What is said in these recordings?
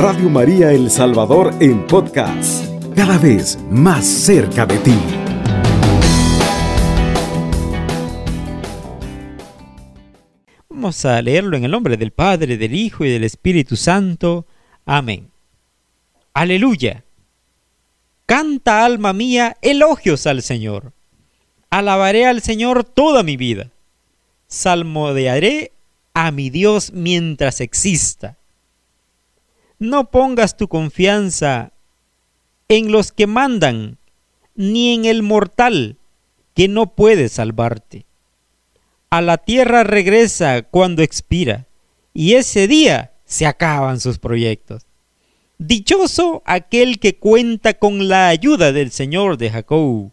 Radio María El Salvador en podcast, cada vez más cerca de ti. Vamos a leerlo en el nombre del Padre, del Hijo y del Espíritu Santo. Amén. Aleluya. Canta alma mía elogios al Señor. Alabaré al Señor toda mi vida. Salmodearé a mi Dios mientras exista. No pongas tu confianza en los que mandan, ni en el mortal que no puede salvarte. A la tierra regresa cuando expira, y ese día se acaban sus proyectos. Dichoso aquel que cuenta con la ayuda del Señor de Jacob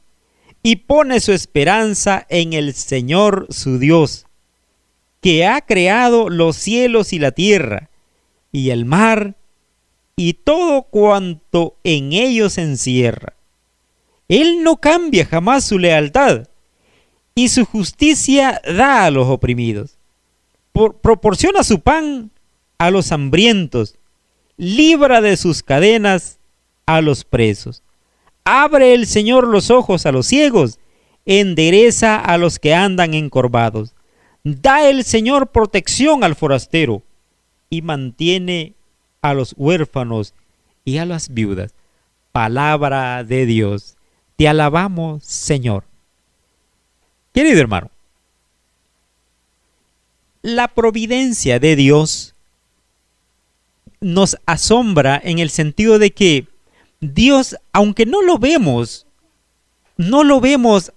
y pone su esperanza en el Señor su Dios, que ha creado los cielos y la tierra, y el mar, y todo cuanto en ellos encierra. Él no cambia jamás su lealtad, y su justicia da a los oprimidos. proporciona su pan a los hambrientos, libra de sus cadenas a los presos. Abre el Señor los ojos a los ciegos, endereza a los que andan encorvados. Da el Señor protección al forastero y mantiene a los huérfanos y a las viudas. Palabra de Dios. Te alabamos, Señor. Querido hermano, la providencia de Dios nos asombra en el sentido de que Dios, aunque no lo vemos, no lo vemos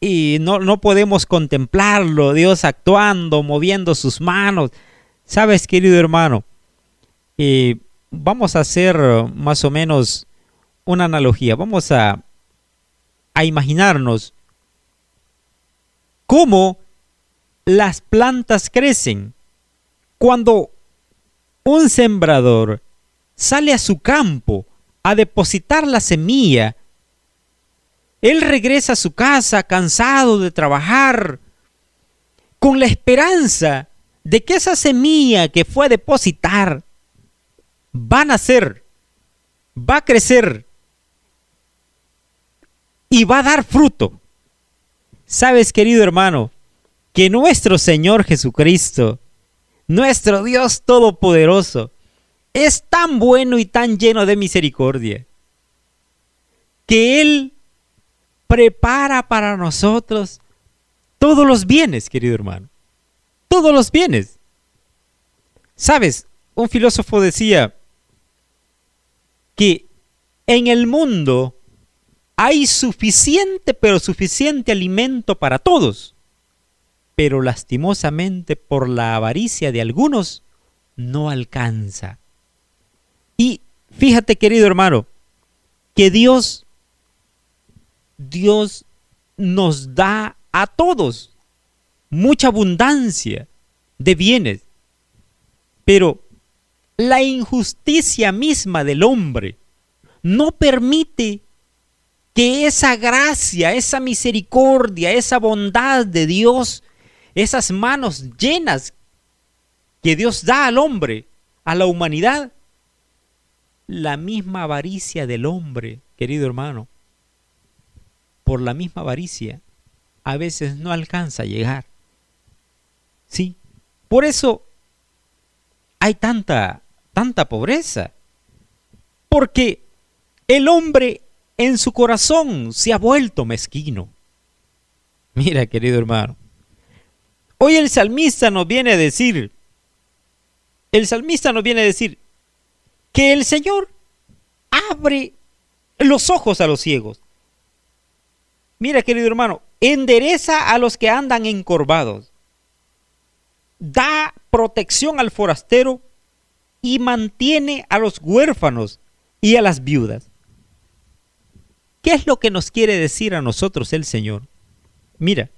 y no, no podemos contemplarlo, Dios actuando, moviendo sus manos. Sabes, querido hermano, vamos a hacer más o menos una analogía. Vamos a, a imaginarnos cómo las plantas crecen cuando un sembrador sale a su campo a depositar la semilla, él regresa a su casa cansado de trabajar, con la esperanza de que esa semilla que fue a depositar va a nacer, va a crecer y va a dar fruto. Sabes, querido hermano, que nuestro Señor Jesucristo, nuestro Dios Todopoderoso, es tan bueno y tan lleno de misericordia que Él prepara para nosotros todos los bienes, querido hermano. Todos los bienes. Sabes, un filósofo decía que en el mundo hay suficiente, pero suficiente alimento para todos. Pero lastimosamente por la avaricia de algunos no alcanza. Y fíjate, querido hermano, que Dios, Dios nos da a todos mucha abundancia de bienes. Pero la injusticia misma del hombre no permite que esa gracia, esa misericordia, esa bondad de Dios, esas manos llenas que Dios da al hombre, a la humanidad, la misma avaricia del hombre, querido hermano, por la misma avaricia, a veces no alcanza a llegar. Sí, por eso hay tanta, tanta pobreza. Porque el hombre en su corazón se ha vuelto mezquino. Mira, querido hermano, hoy el salmista nos viene a decir, el salmista nos viene a decir, que el Señor abre los ojos a los ciegos. Mira, querido hermano, endereza a los que andan encorvados. Da protección al forastero y mantiene a los huérfanos y a las viudas. ¿Qué es lo que nos quiere decir a nosotros el Señor? Mira,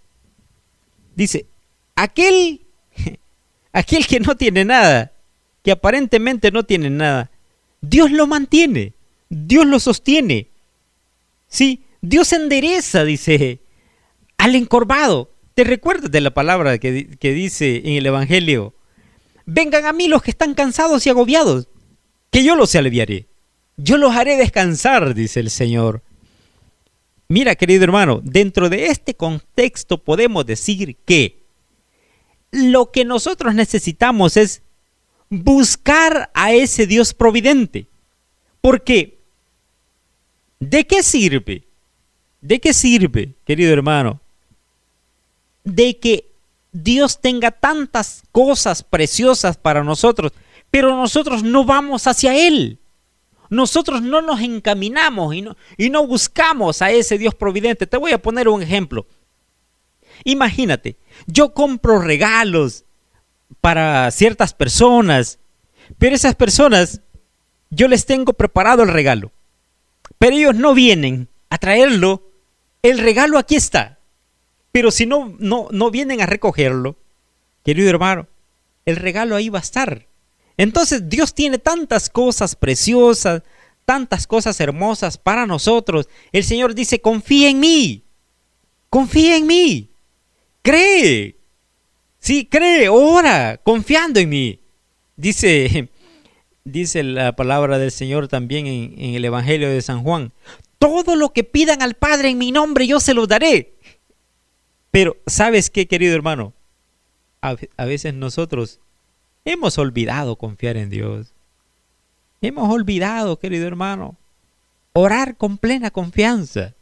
dice, aquel, aquel que no tiene nada, que aparentemente no tiene nada, Dios lo mantiene, Dios lo sostiene. Sí, Dios endereza, dice, al encorvado. ¿Te recuerdas de la palabra que, que dice en el Evangelio? Vengan a mí los que están cansados y agobiados. que yo los aliviaré. Yo los haré descansar, dice el Señor. Mira, querido hermano, dentro de este contexto podemos decir que lo que nosotros necesitamos es buscar a ese Dios providente. Porque, ¿de qué sirve? ¿De qué sirve, querido hermano? De que Dios tenga tantas cosas preciosas para nosotros, pero nosotros no vamos hacia Él. Nosotros no nos encaminamos y no, y no buscamos a ese Dios providente. Te voy a poner un ejemplo. Imagínate, yo compro regalos para ciertas personas, pero esas personas, yo les tengo preparado el regalo. Pero ellos no vienen a traerlo. El regalo aquí está. Pero si no, no, no vienen a recogerlo, querido hermano, el regalo ahí va a estar. Entonces Dios tiene tantas cosas preciosas, tantas cosas hermosas para nosotros. El Señor dice, confía en mí, confía en mí, cree. Sí, cree, ora, confiando en mí. Dice, dice la palabra del Señor también en, en el Evangelio de San Juan. Todo lo que pidan al Padre en mi nombre, yo se lo daré. Pero, ¿sabes qué, querido hermano? A, veces nosotros hemos olvidado confiar en Dios. Hemos olvidado, querido hermano, orar con plena confianza,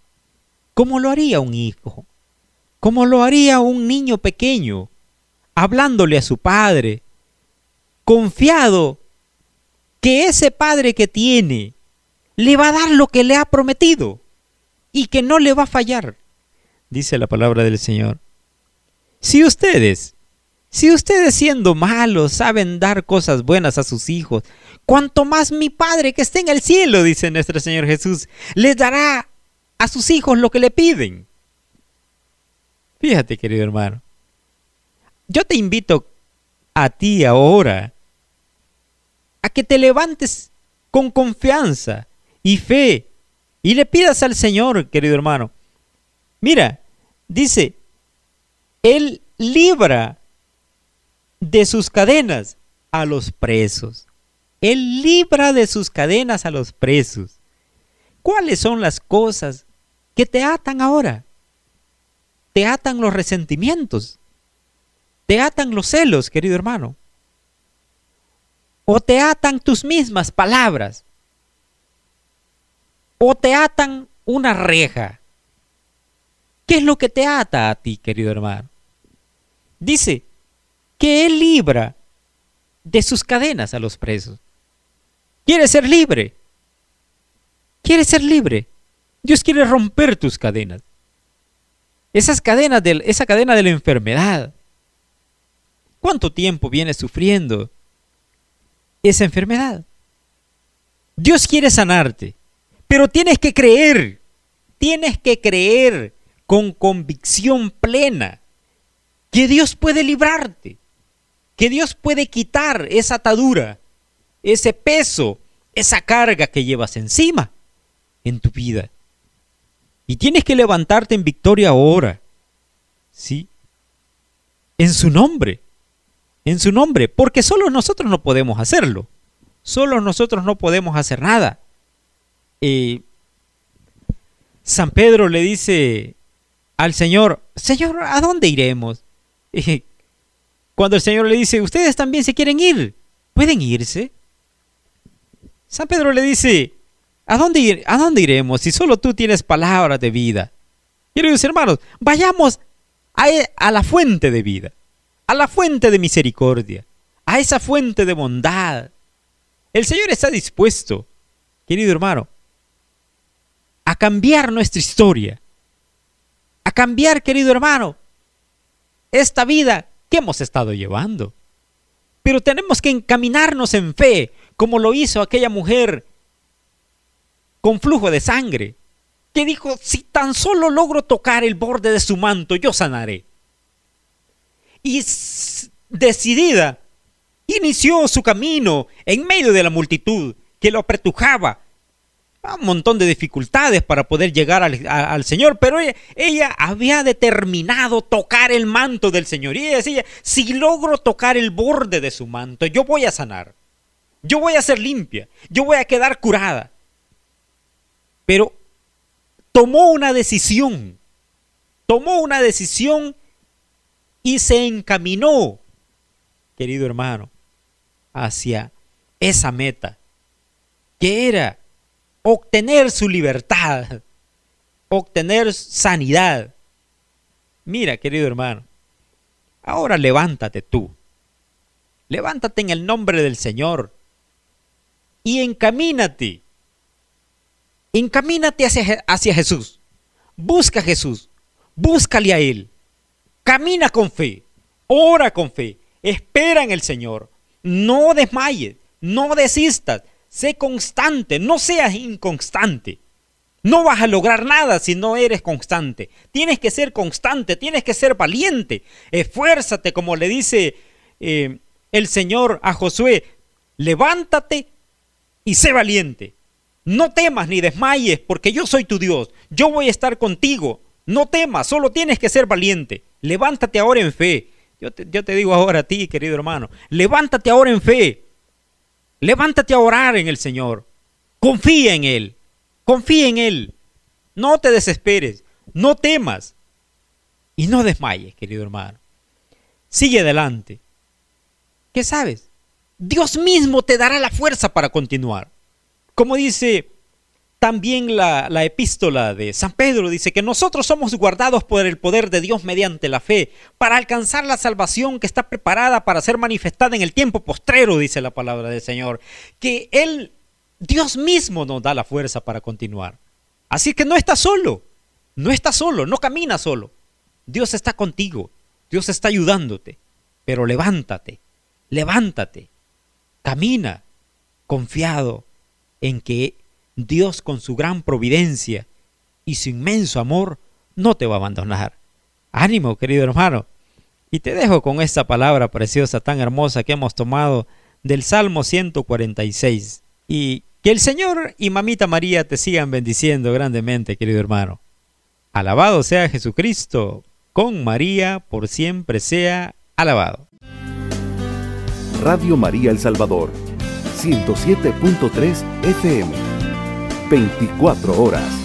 como lo haría un hijo, como lo haría un niño pequeño, hablándole a su padre, confiado que ese padre que tiene le va a dar lo que le ha prometido y que no le va a fallar dice la palabra del Señor. Si ustedes, si ustedes siendo malos saben dar cosas buenas a sus hijos, cuanto más mi Padre que está en el cielo, dice nuestro Señor Jesús, les dará a sus hijos lo que le piden. Fíjate, querido hermano. Yo te invito a ti ahora a que te levantes con confianza y fe y le pidas al Señor, querido hermano. Mira, Dice, Él libra de sus cadenas a los presos. Él libra de sus cadenas a los presos. ¿Cuáles son las cosas que te atan ahora? Te atan los resentimientos. Te atan los celos, querido hermano. O te atan tus mismas palabras. O te atan una reja. ¿Qué es lo que te ata a ti, querido hermano? Dice que Él libra de sus cadenas a los presos. ¿Quieres ser libre? ¿Quieres ser libre? Dios quiere romper tus cadenas. Esas cadenas de, esa cadena de la enfermedad. ¿Cuánto tiempo vienes sufriendo esa enfermedad? Dios quiere sanarte, pero tienes que creer. Tienes que creer con convicción plena que Dios puede librarte, que Dios puede quitar esa atadura, ese peso, esa carga que llevas encima en tu vida. Y tienes que levantarte en victoria ahora, ¿sí? En su nombre, en su nombre, porque solo nosotros no podemos hacerlo, solo nosotros no podemos hacer nada. Eh, San Pedro le dice al Señor, Señor, ¿a dónde iremos? Cuando el Señor le dice, ustedes también se quieren ir, ¿pueden irse? San Pedro le dice, ¿a dónde, ¿a dónde iremos si solo tú tienes palabras de vida? Queridos hermanos, vayamos e, a la fuente de vida, a la fuente de misericordia, a esa fuente de bondad. El Señor está dispuesto, querido hermano, a cambiar nuestra historia, a cambiar, querido hermano, esta vida que hemos estado llevando. Pero tenemos que encaminarnos en fe, como lo hizo aquella mujer con flujo de sangre, que dijo, si tan solo logro tocar el borde de su manto, yo sanaré. Y decidida, inició su camino en medio de la multitud que lo apretujaba un montón de dificultades para poder llegar al, Señor, pero ella, había determinado tocar el manto del Señor. Y ella decía, si logro tocar el borde de su manto, yo voy a sanar. yo voy a ser limpia, yo voy a quedar curada. Pero tomó una decisión, tomó una decisión y se encaminó, querido hermano, hacia esa meta, que era obtener su libertad, obtener sanidad. Mira, querido hermano, ahora levántate tú, levántate en el nombre del Señor y encamínate, encamínate hacia, hacia Jesús, busca a Jesús, búscale a Él, camina con fe, ora con fe, espera en el Señor, no desmayes, no desistas, sé constante, no seas inconstante. No vas a lograr nada si no eres constante. Tienes que ser constante, tienes que ser valiente. Esfuérzate, como le dice eh, el Señor a Josué. Levántate y sé valiente. No temas ni desmayes, porque yo soy tu Dios. Yo voy a estar contigo. No temas, solo tienes que ser valiente. Levántate ahora en fe. Yo te, yo te digo ahora a ti, querido hermano, levántate ahora en fe. Levántate a orar en el Señor. Confía en Él. Confía en Él. No te desesperes. No temas. Y no desmayes, querido hermano. Sigue adelante. ¿Qué sabes? Dios mismo te dará la fuerza para continuar. Como dice también la, la, epístola de San Pedro dice que nosotros somos guardados por el poder de Dios mediante la fe para alcanzar la salvación que está preparada para ser manifestada en el tiempo postrero, dice la palabra del Señor. Que Él, Dios mismo nos da la fuerza para continuar. Así que no estás solo, no estás solo, no caminas solo. Dios está contigo, Dios está ayudándote. Pero levántate, levántate, camina confiado en que Dios con su gran providencia y su inmenso amor no te va a abandonar. Ánimo, querido hermano. Y te dejo con esta palabra preciosa, tan hermosa que hemos tomado del Salmo 146. Y que el Señor y Mamita María te sigan bendiciendo grandemente, querido hermano. Alabado sea Jesucristo, con María por siempre sea alabado. Radio María El Salvador, 107.3 FM. 24 horas.